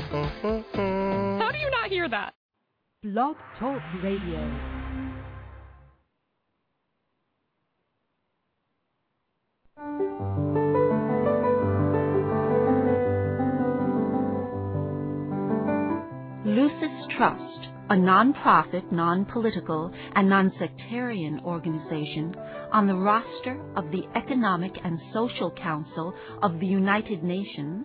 Mm-hmm. How do you not hear that? Blog Talk Radio. Lucis Trust, a non-profit, non-political, and non-sectarian organization on the roster of the Economic and Social Council of the United Nations,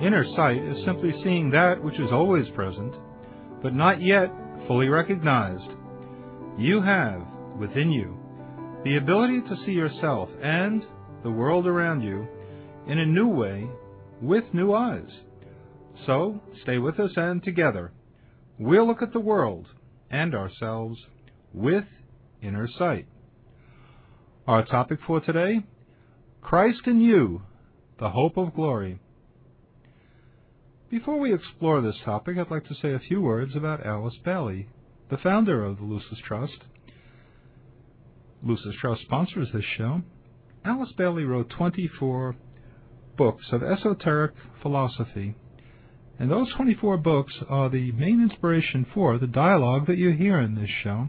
Inner sight is simply seeing that which is always present, but not yet fully recognized. You have, within you, the ability to see yourself and the world around you in a new way with new eyes. So, stay with us and together, we'll look at the world and ourselves with inner sight. Our topic for today Christ in you, the hope of glory. Before we explore this topic, I'd like to say a few words about Alice Bailey, the founder of the Lucis Trust. Lucis Trust sponsors this show. Alice Bailey wrote 24 books of esoteric philosophy, and those 24 books are the main inspiration for the dialogue that you hear in this show.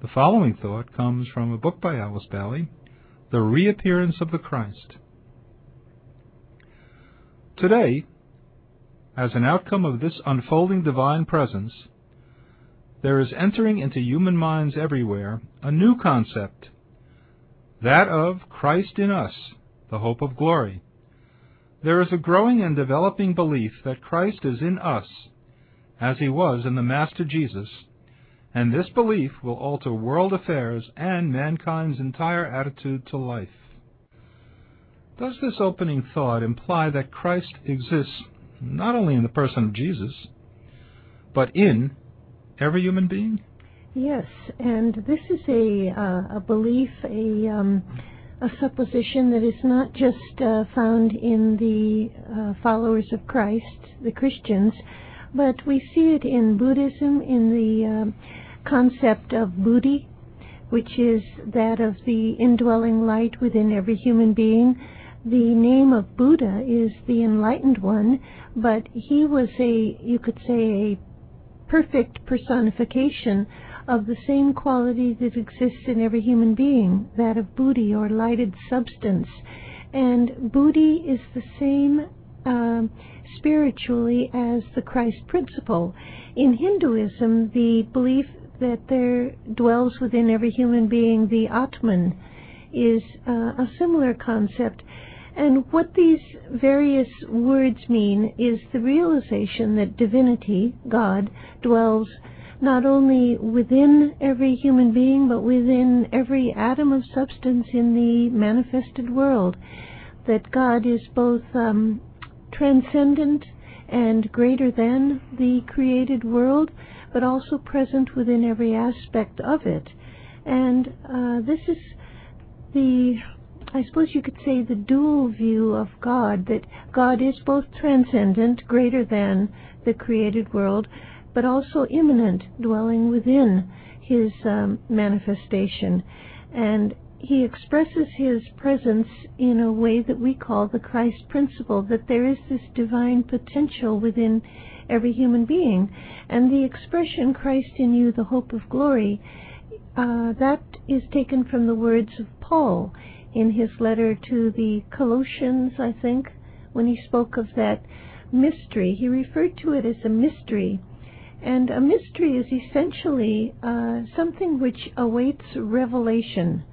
The following thought comes from a book by Alice Bailey, The Reappearance of the Christ. Today, as an outcome of this unfolding divine presence, there is entering into human minds everywhere a new concept, that of Christ in us, the hope of glory. There is a growing and developing belief that Christ is in us, as he was in the Master Jesus, and this belief will alter world affairs and mankind's entire attitude to life. Does this opening thought imply that Christ exists not only in the person of Jesus, but in every human being? Yes, and this is a uh, a belief, a um, a supposition that is not just uh, found in the uh, followers of Christ, the Christians, but we see it in Buddhism in the um, concept of Buddhi, which is that of the indwelling light within every human being. The name of Buddha is the enlightened one, but he was a, you could say, a perfect personification of the same quality that exists in every human being, that of Buddhi or lighted substance. And Buddhi is the same uh, spiritually as the Christ principle. In Hinduism, the belief that there dwells within every human being the Atman is uh, a similar concept. And what these various words mean is the realization that divinity, God, dwells not only within every human being, but within every atom of substance in the manifested world. That God is both um, transcendent and greater than the created world, but also present within every aspect of it. And uh, this is the, I suppose you could say, the dual view of God, that God is both transcendent, greater than the created world, but also immanent, dwelling within his um, manifestation. And he expresses his presence in a way that we call the Christ principle, that there is this divine potential within every human being. And the expression, Christ in you, the hope of glory, uh, that is taken from the words of Paul in his letter to the Colossians, I think, when he spoke of that mystery. He referred to it as a mystery. And a mystery is essentially uh, something which awaits revelation.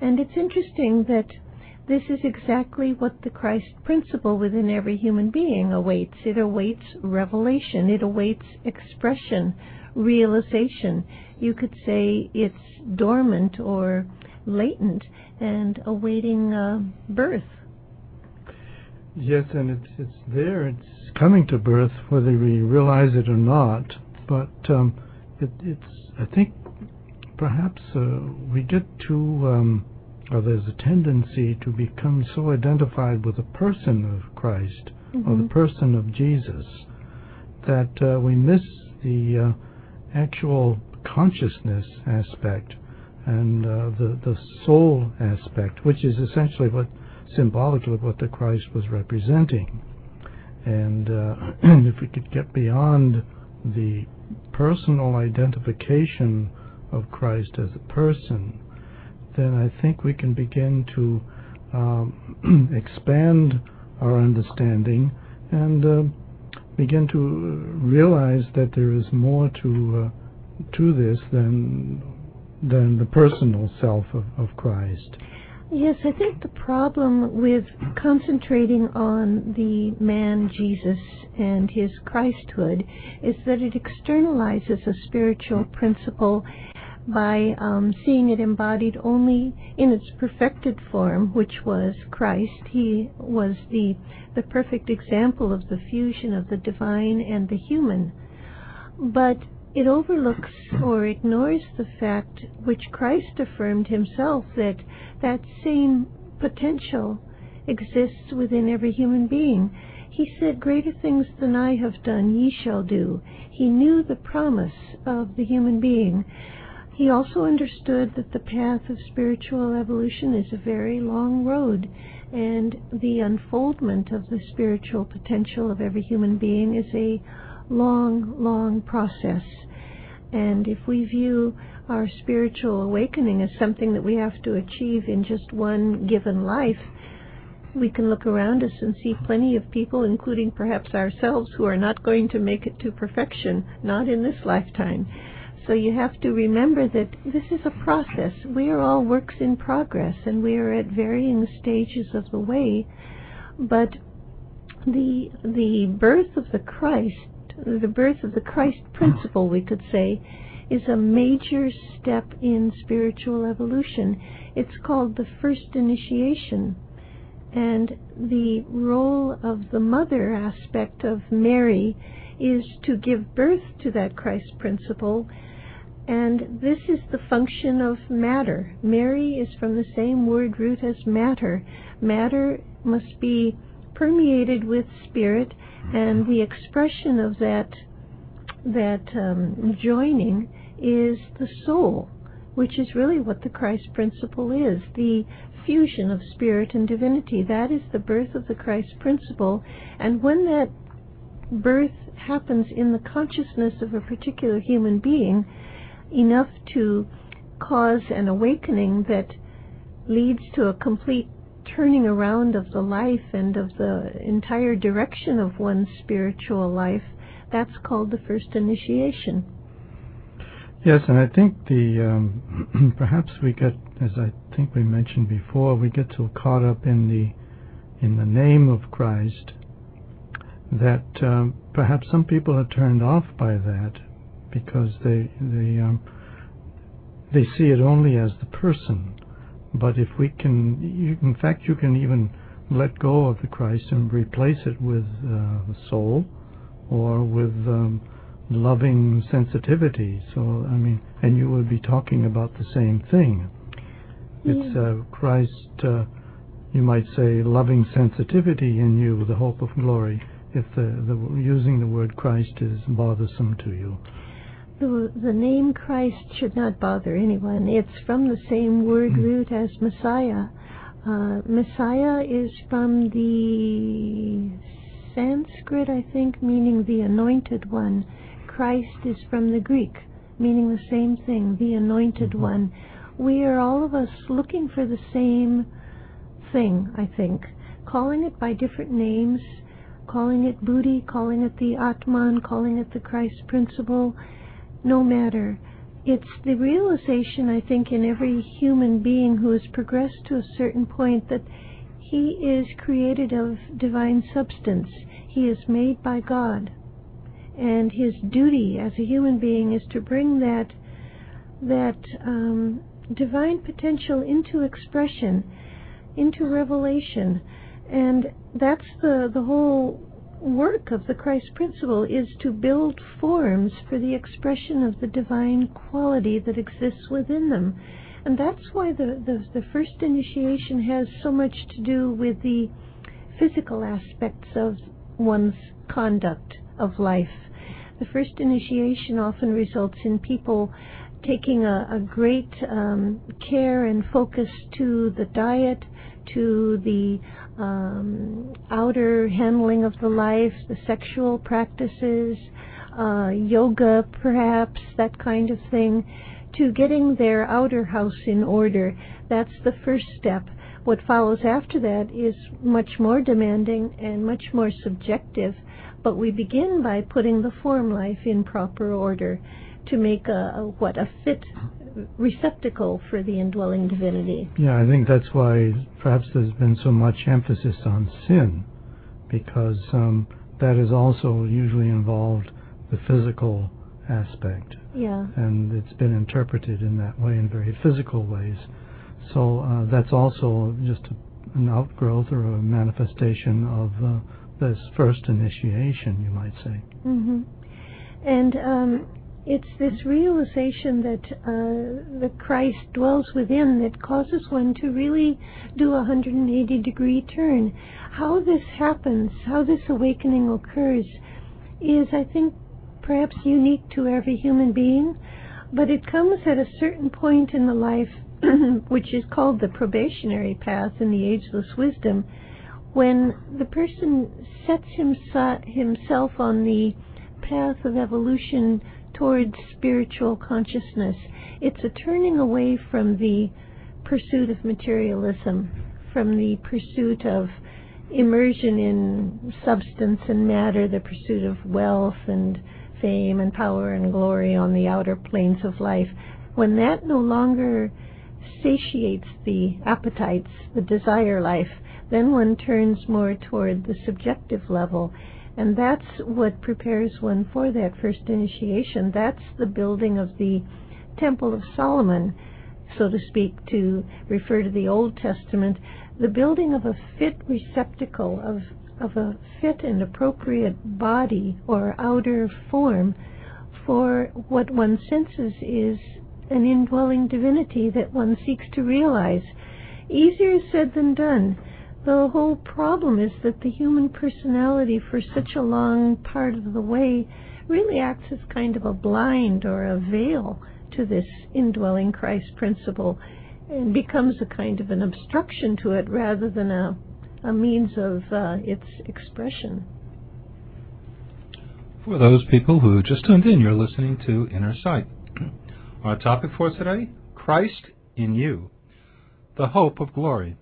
And it's interesting that this is exactly what the Christ principle within every human being awaits. It awaits revelation, it awaits expression, realization. You could say it's dormant or latent and awaiting uh, birth. Yes, and it's it's there. It's coming to birth, whether we realize it or not. But um, it, it's I think perhaps uh, we get too, um, or there's a tendency to become so identified with the person of Christ Mm-hmm. or the person of Jesus that uh, we miss the uh, actual consciousness aspect and uh, the the soul aspect, which is essentially what symbolically what the Christ was representing. And uh, if we could get beyond the personal identification of Christ as a person, then I think we can begin to um, expand our understanding and uh, begin to realize that there is more to uh, to this than than the personal self of, of Christ. Yes, I think the problem with concentrating on the man Jesus and his Christhood is that it externalizes a spiritual principle by um, seeing it embodied only in its perfected form, which was Christ. He was the the perfect example of the fusion of the divine and the human. But it overlooks or ignores the fact which Christ affirmed himself that that same potential exists within every human being. He said, Greater things than I have done ye shall do. He knew the promise of the human being. He also understood that the path of spiritual evolution is a very long road, and the unfoldment of the spiritual potential of every human being is a long, long process. And if we view our spiritual awakening as something that we have to achieve in just one given life, we can look around us and see plenty of people, including perhaps ourselves, who are not going to make it to perfection, not in this lifetime. So you have to remember that this is a process. We are all works in progress and we are at varying stages of the way. But the the birth of the Christ, the birth of the Christ principle, we could say, is a major step in spiritual evolution. It's called the first initiation. And the role of the mother aspect of Mary is to give birth to that Christ principle and this is the function of matter. Mary is from the same word root as matter. Matter must be permeated with spirit, and the expression of that that um, joining is the soul, which is really what the Christ principle is the fusion of spirit and divinity. That is the birth of the Christ principle, and when that birth happens in the consciousness of a particular human being, enough to cause an awakening that leads to a complete turning around of the life and of the entire direction of one's spiritual life, that's called the first initiation. Yes, and I think the um, perhaps we get, as I think we mentioned before, we get so caught up in the in the name of Christ that um, perhaps some people are turned off by that because they they um, they see it only as the person. But if we can, you, in fact, you can even let go of the Christ and replace it with uh, the soul or with um, loving sensitivity. So I mean, and you would be talking about the same thing. It's uh, Christ. Uh, you might say loving sensitivity in you, the hope of glory. If the, the using the word Christ is bothersome to you the, the name Christ should not bother anyone. It's from the same word Hmm. root as Messiah. Uh, Messiah is from the Sanskrit, I think, meaning the anointed one. Christ is from the Greek, meaning the same thing, the anointed Mhm. one. We are all of us looking for the same thing, I think, calling it by different names calling it Buddhi, calling it the Atman, calling it the Christ principle, no matter. It's the realization, I think, in every human being who has progressed to a certain point that he is created of divine substance. He is made by God. And his duty as a human being is to bring that that um, divine potential into expression, into revelation. And that's the, the whole work of the Christ principle is to build forms for the expression of the divine quality that exists within them. And that's why the, the, the first initiation has so much to do with the physical aspects of one's conduct of life. The first initiation often results in people taking a, a great um, care and focus to the diet, to the um, outer handling of the life, the sexual practices, uh, yoga perhaps, that kind of thing, to getting their outer house in order. That's the first step. What follows after that is much more demanding and much more subjective, but we begin by putting the form life in proper order to make a, a what a fit receptacle for the indwelling divinity. Yeah, I think that's why perhaps there's been so much emphasis on sin, because um, that is also usually involved the physical aspect. Yeah. And it's been interpreted in that way in very physical ways. So uh, that's also just a, an outgrowth or a manifestation of uh, this first initiation, you might say. Mm-hmm. And um, it's this realization that uh, the Christ dwells within that causes one to really do a 180 degree turn. How this happens, how this awakening occurs, is, I think, perhaps unique to every human being, but it comes at a certain point in the life, which is called the probationary path in the ageless wisdom, when the person sets himself on the path of evolution towards spiritual consciousness. It's a turning away from the pursuit of materialism, from the pursuit of immersion in substance and matter, the pursuit of wealth and fame and power and glory on the outer planes of life. When that no longer satiates the appetites, the desire life, then one turns more toward the subjective level and that's what prepares one for that first initiation. That's the building of the Temple of Solomon, so to speak, to refer to the Old Testament, the building of a fit receptacle, of, of a fit and appropriate body or outer form for what one senses is an indwelling divinity that one seeks to realize. Easier said than done. The whole problem is that the human personality, for such a long part of the way, really acts as kind of a blind or a veil to this indwelling Christ principle and becomes a kind of an obstruction to it rather than a, a means of uh, its expression. For those people who just tuned in, you're listening to Inner Sight. Our topic for today Christ in You, the Hope of Glory.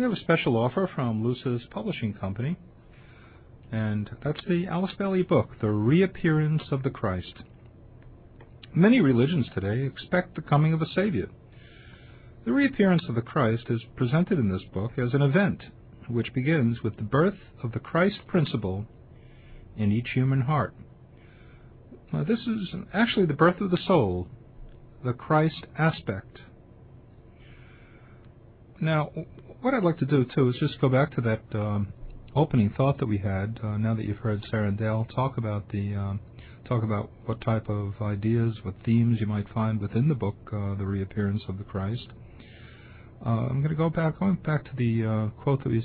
We have a special offer from Lucis Publishing Company, and that's the Alice Bailey book, The Reappearance of the Christ. Many religions today expect the coming of a Savior. The reappearance of the Christ is presented in this book as an event which begins with the birth of the Christ principle in each human heart. Now, this is actually the birth of the soul, the Christ aspect. Now, what I'd like to do too is just go back to that um, opening thought that we had. Uh, now that you've heard Sarah and Dale talk about the um, talk about what type of ideas, what themes you might find within the book, uh, the reappearance of the Christ. Uh, I'm going to go back going back to the uh, quote that we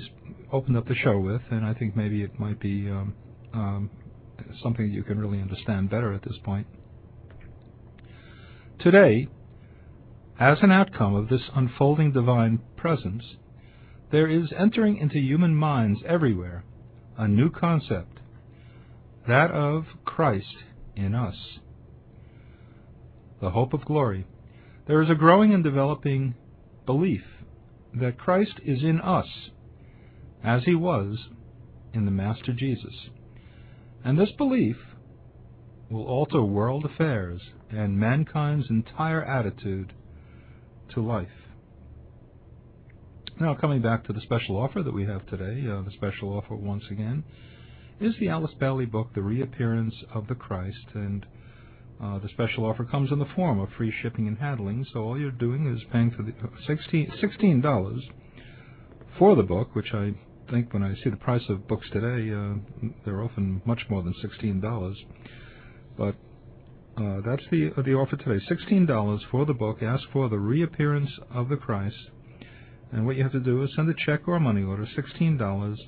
opened up the show with, and I think maybe it might be um, um, something that you can really understand better at this point. Today, as an outcome of this unfolding divine presence, there is entering into human minds everywhere a new concept, that of Christ in us. The hope of glory. There is a growing and developing belief that Christ is in us as he was in the Master Jesus. And this belief will alter world affairs and mankind's entire attitude to life. Now, coming back to the special offer that we have today, uh, the special offer once again is the Alice Bailey book, The Reappearance of the Christ, and uh, the special offer comes in the form of free shipping and handling. So all you're doing is paying for the uh, 16 dollars for the book, which I think when I see the price of books today, uh, they're often much more than sixteen dollars. But uh, that's the uh, the offer today. Sixteen dollars for the book. Ask for the reappearance of the Christ, and what you have to do is send a check or a money order, sixteen dollars,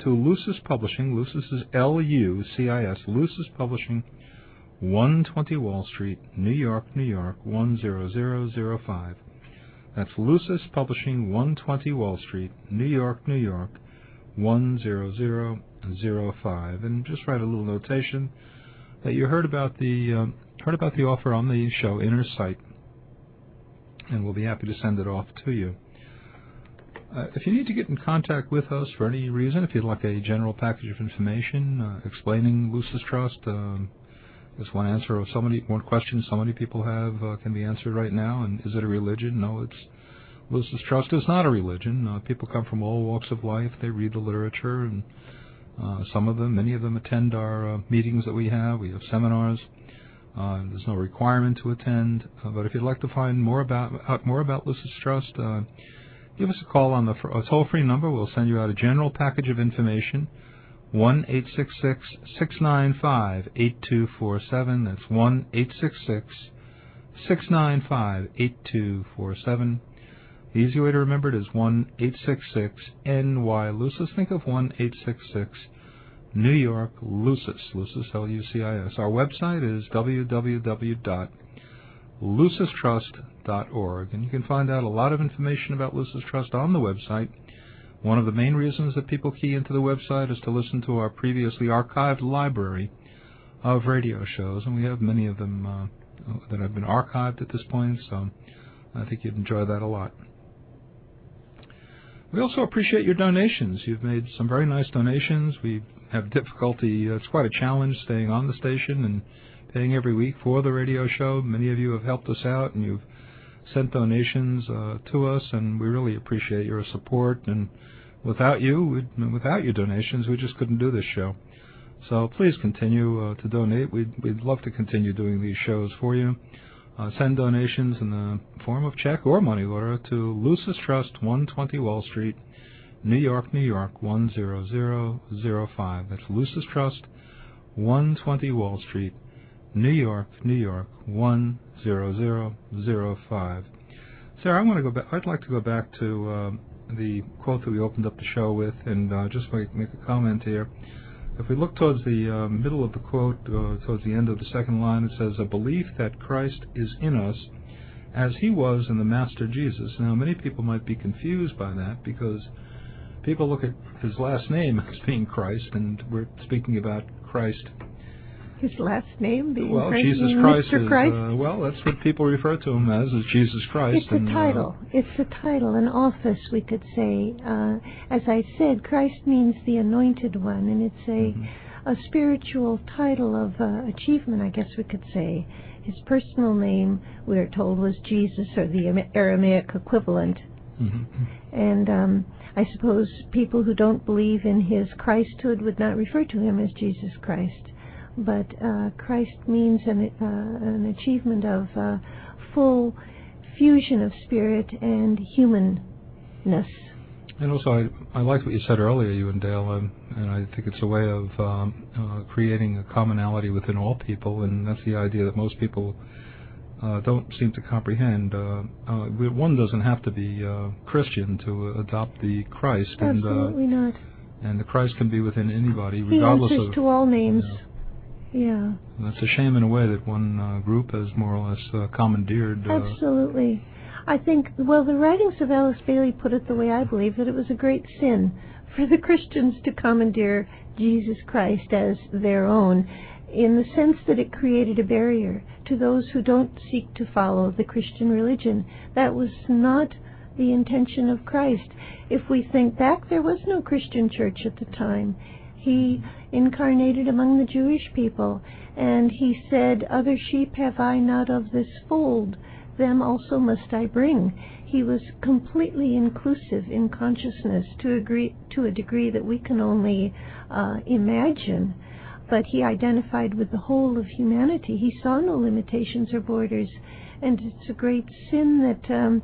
to Lucis Publishing. Lucis is L U C I S. Lucis Publishing, 120 Wall Street, New York, New York 10005. That's Lucis Publishing, 120 Wall Street, New York, New York 10005. And just write a little notation that you heard about the uh, heard about the offer on the show Inner Sight, and we'll be happy to send it off to you. Uh, if you need to get in contact with us for any reason, if you'd like a general package of information uh, explaining Lucis Trust, um, just one answer of so many one question so many people have uh, can be answered right now. And is it a religion? No, it's Lucis Trust is not a religion. Uh, people come from all walks of life. They read the literature, and uh, some of them, many of them, attend our uh, meetings that we have. We have seminars. Uh, there's no requirement to attend, but if you'd like to find more about more about Lucis Trust, give us a call on the toll-free number. We'll send you out a general package of information. One eight six six six nine five eight two four seven. That's one eight six six six nine five eight two four seven. The easy way to remember it is one eight six six NY Lucis. Think of one eight six six New York Lucis. Lucis L U C I S. Our website is www.lucistrust.org, and you can find out a lot of information about Lucis Trust on the website. One of the main reasons that people key into the website is to listen to our previously archived library of radio shows, and we have many of them uh, that have been archived at this point, so I think you'd enjoy that a lot. We also appreciate your donations. You've made some very nice donations. We have difficulty, uh, it's quite a challenge staying on the station and paying every week for the radio show. Many of you have helped us out and you've sent donations uh, to us, and we really appreciate your support. And without you, without your donations, we just couldn't do this show. So please continue uh, to donate. We'd, we'd love to continue doing these shows for you. Uh, send donations in the form of check or money order to Lucis Trust, 120 Wall Street, New York, New York 10005. That's Lucis Trust, 120 Wall Street, New York, New York 10005. Sarah, I want to go back. I'd like to go back to uh, the quote that we opened up the show with, and uh, just make, make a comment here. If we look towards the uh, middle of the quote, uh, towards the end of the second line, it says, "A belief that Christ is in us, as He was in the Master Jesus." Now, many people might be confused by that because people look at His last name as being Christ, and we're speaking about Christ his last name being well, Christ, Jesus Christ Mr. is Christ. Uh, well, that's what people refer to him as, is Jesus Christ. It's a and, uh, title. It's a title, an office, we could say. Uh, as I said, Christ means the anointed one, and it's a Mm-hmm. a spiritual title of uh, achievement, I guess we could say. His personal name, we are told, was Jesus, or the Aramaic equivalent. mhm. And um, I suppose people who don't believe in his Christhood would not refer to him as Jesus Christ. But uh, Christ means an, uh, an achievement of uh, full fusion of spirit and humanness. And also, I, I liked what you said earlier, you and Dale, um, and I think it's a way of um, uh, creating a commonality within all people, and that's the idea that most people uh, don't seem to comprehend. Uh, uh, one doesn't have to be uh, Christian to adopt the Christ, and uh, Absolutely not. and the Christ can be within anybody, He regardless answers of. to all names. Yeah. Yeah, It's a shame in a way that one uh, group has more or less uh, commandeered. Uh, absolutely. I think, well, the writings of Alice Bailey put it the way I believe that it was a great sin for the Christians to commandeer Jesus Christ as their own, in the sense that it created a barrier to those who don't seek to follow the Christian religion. That was not the intention of Christ. If we think back, there was no Christian church at the time. He incarnated among the Jewish people, and he said, Other sheep have I not of this fold, them also must I bring. He was completely inclusive in consciousness to, agree, to a degree that we can only uh, imagine. But he identified with the whole of humanity. He saw no limitations or borders. And it's a great sin that um,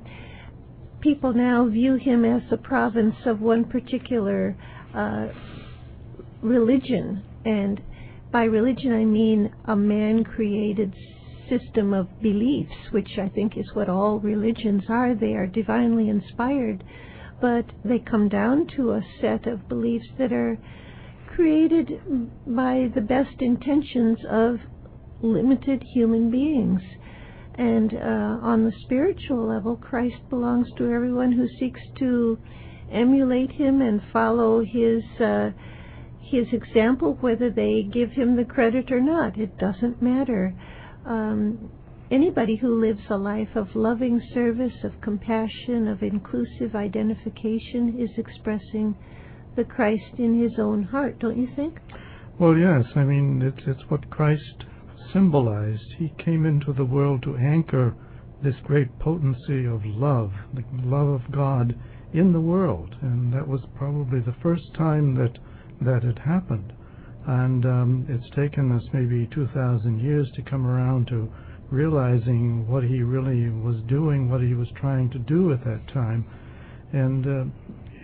people now view him as the province of one particular uh, religion. And by religion, I mean a man created system of beliefs, which I think is what all religions are. They are divinely inspired, but they come down to a set of beliefs that are created by the best intentions of limited human beings. And uh, on the spiritual level, Christ belongs to everyone who seeks to emulate him and follow his uh, his example, whether they give him the credit or not. It doesn't matter. Um, anybody who lives a life of loving service, of compassion, of inclusive identification is expressing the Christ in his own heart, don't you think? Well, yes. I mean, it's it's what Christ symbolized. He came into the world to anchor this great potency of love, the love of God in the world, and that was probably the first time that that had happened. And um, it's taken us maybe 2,000 years to come around to realizing what he really was doing, what he was trying to do at that time. And uh,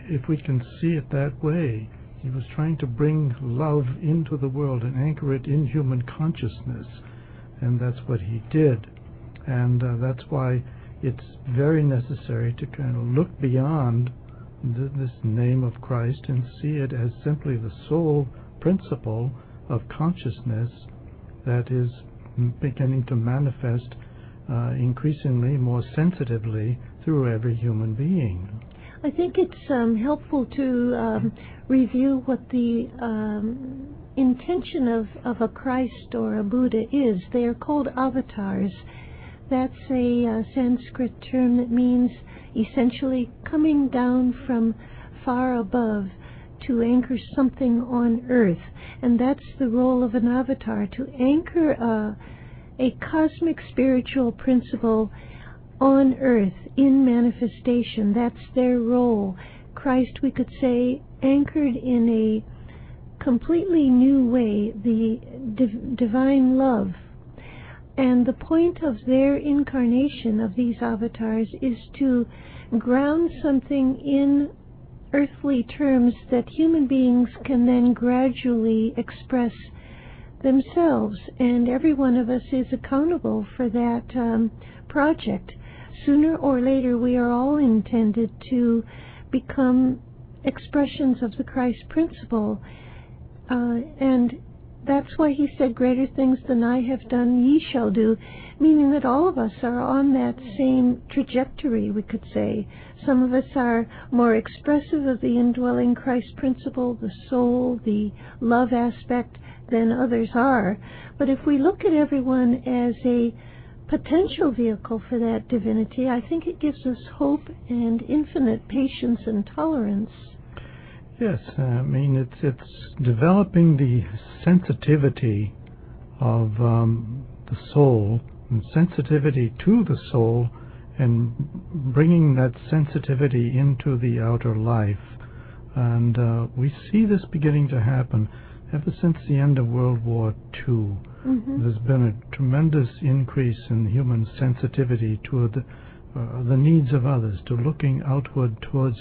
if we can see it that way, he was trying to bring love into the world and anchor it in human consciousness. And that's what he did. And uh, that's why it's very necessary to kind of look beyond th- this name of Christ and see it as simply the sole principle of consciousness that is beginning to manifest uh, increasingly more sensitively through every human being. I think it's um, helpful to um, review what the um, intention of, of a Christ or a Buddha is. They are called avatars. That's a uh, Sanskrit term that means essentially coming down from far above to anchor something on earth. And that's the role of an avatar to anchor a, a cosmic spiritual principle on earth in manifestation. That's their role. Christ, we could say, anchored in a completely new way the div- divine love. And the point of their incarnation of these avatars is to ground something in earthly terms that human beings can then gradually express themselves. And every one of us is accountable for that um, project. Sooner or later, we are all intended to become expressions of the Christ principle. Uh, and that's why he said, Greater things than I have done, ye shall do, meaning that all of us are on that same trajectory, we could say. Some of us are more expressive of the indwelling Christ principle, the soul, the love aspect, than others are. But if we look at everyone as a potential vehicle for that divinity, I think it gives us hope and infinite patience and tolerance. Yes, I mean it's it's developing the sensitivity of um, the soul and sensitivity to the soul, and bringing that sensitivity into the outer life. And uh, we see this beginning to happen ever since the end of World War II. Mm-hmm. There's been a tremendous increase in human sensitivity to the, uh, the needs of others, to looking outward towards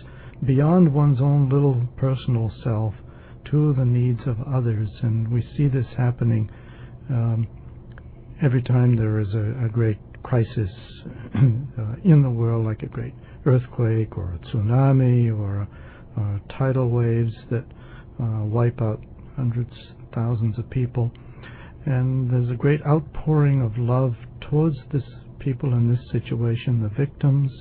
beyond one's own little personal self to the needs of others. And we see this happening um, every time there is a, a great crisis uh, in the world, like a great earthquake or a tsunami or uh, tidal waves that uh, wipe out hundreds, thousands of people. And there's a great outpouring of love towards this people in this situation, the victims,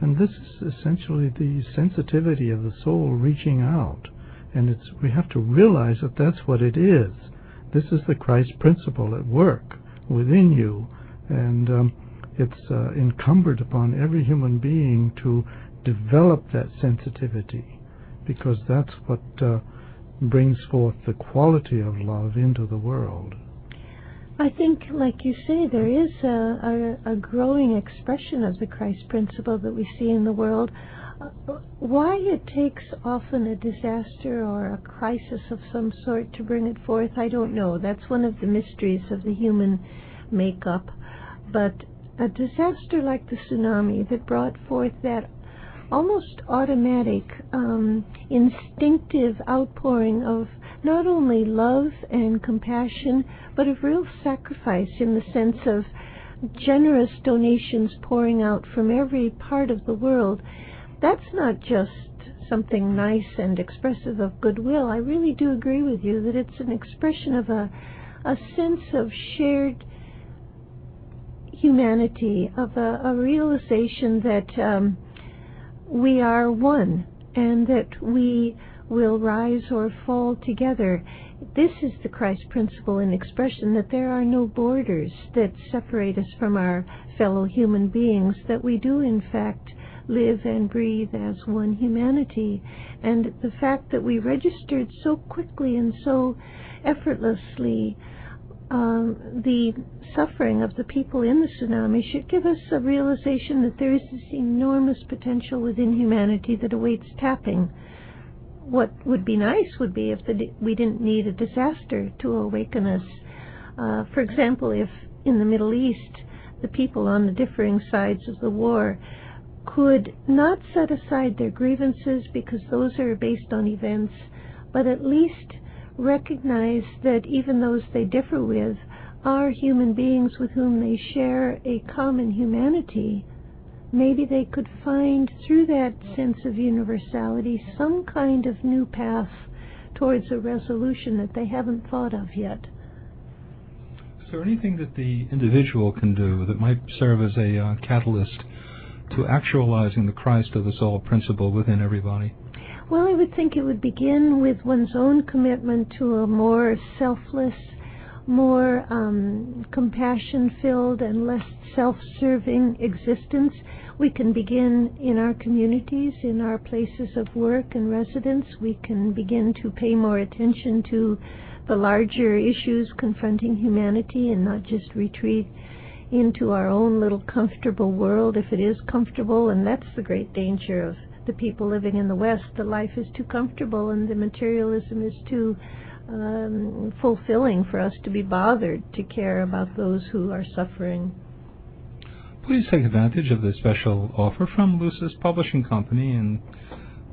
and this is essentially the sensitivity of the soul reaching out. And it's we have to realize that that's what it is. This is the Christ principle at work within you, and um, it's uh, incumbent upon every human being to develop that sensitivity, because that's what uh, brings forth the quality of love into the world. I think, like you say, there is a, a, a growing expression of the Christ principle that we see in the world. Uh, why it takes often a disaster or a crisis of some sort to bring it forth, I don't know. That's one of the mysteries of the human makeup. But a disaster like the tsunami that brought forth that almost automatic, um, instinctive outpouring of not only love and compassion, but of real sacrifice in the sense of generous donations pouring out from every part of the world. That's not just something nice and expressive of goodwill. I really do agree with you that it's an expression of a, a sense of shared humanity, of a, a realization that um, we are one and that we will rise or fall together. This is the Christ principle in expression that there are no borders that separate us from our fellow human beings, that we do, in fact, live and breathe as one humanity. And the fact that we registered so quickly and so effortlessly um, the suffering of the people in the tsunami should give us a realization that there is this enormous potential within humanity that awaits tapping. What would be nice would be if the, we didn't need a disaster to awaken us. Uh, for example, if in the Middle East the people on the differing sides of the war could not set aside their grievances because those are based on events, but at least recognize that even those they differ with are human beings with whom they share a common humanity, maybe they could find through that sense of universality some kind of new path towards a resolution that they haven't thought of yet. Is there anything that the individual can do that might serve as a uh, catalyst to actualizing the Christ of the soul principle within everybody? Well, I would think it would begin with one's own commitment to a more selfless, more um, compassion filled, and less self serving existence. We can begin in our communities, in our places of work and residence. We can begin to pay more attention to the larger issues confronting humanity and not just retreat into our own little comfortable world if it is comfortable. And that's the great danger of the people living in the West, the life is too comfortable and the materialism is too um, fulfilling for us to be bothered to care about those who are suffering. Please take advantage of this special offer from Lucis Publishing Company, and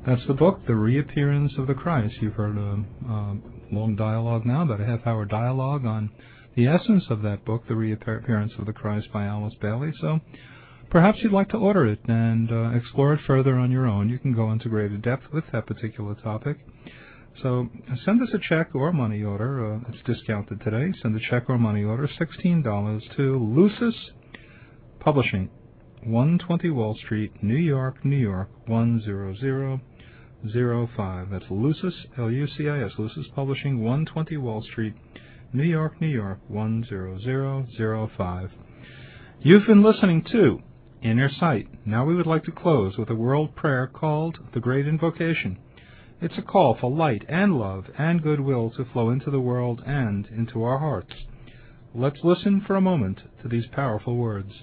that's the book, The Reappearance of the Christ. You've heard a, a long dialogue now, about a half hour dialogue on the essence of that book, The Reappearance of the Christ by Alice Bailey. So Perhaps you'd like to order it and uh, explore it further on your own. You can go into greater depth with that particular topic. So send us a check or money order. Uh, it's discounted today. Send a check or money order, $16 to Lucis Publishing, 120 Wall Street, New York, New York, 10005. That's Lucis, L-U-C-I-S, Lucis Publishing, 120 Wall Street, New York, New York, 10005. You've been listening to Inner Sight. Now we would like to close with a world prayer called the Great Invocation. It's a call for light and love and goodwill to flow into the world and into our hearts. Let's listen for a moment to these powerful words.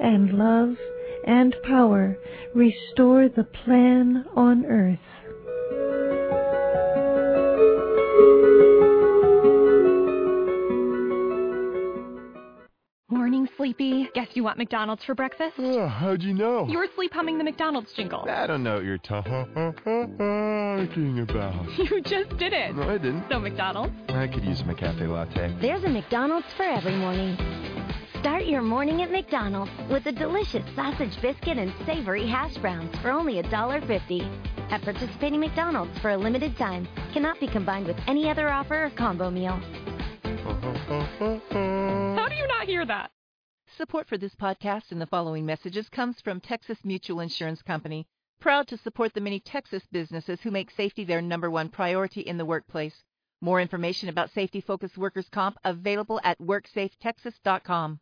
and love and power restore the plan on earth. Morning, Sleepy. Guess you want McDonald's for breakfast? Oh, how'd you know? You were sleep humming the McDonald's jingle. I don't know what you're talking about. You just did it. No, I didn't. So, McDonald's? I could use my cafe latte. There's a McDonald's for every morning. Start your morning at McDonald's with a delicious sausage biscuit and savory hash browns for only $1.50. At participating McDonald's for a limited time. Cannot be combined with any other offer or combo meal. How do you not hear that? Support for this podcast and the following messages comes from Texas Mutual Insurance Company, proud to support the many Texas businesses who make safety their number one priority in the workplace. More information about safety focused workers' comp available at WorksafeTexas.com.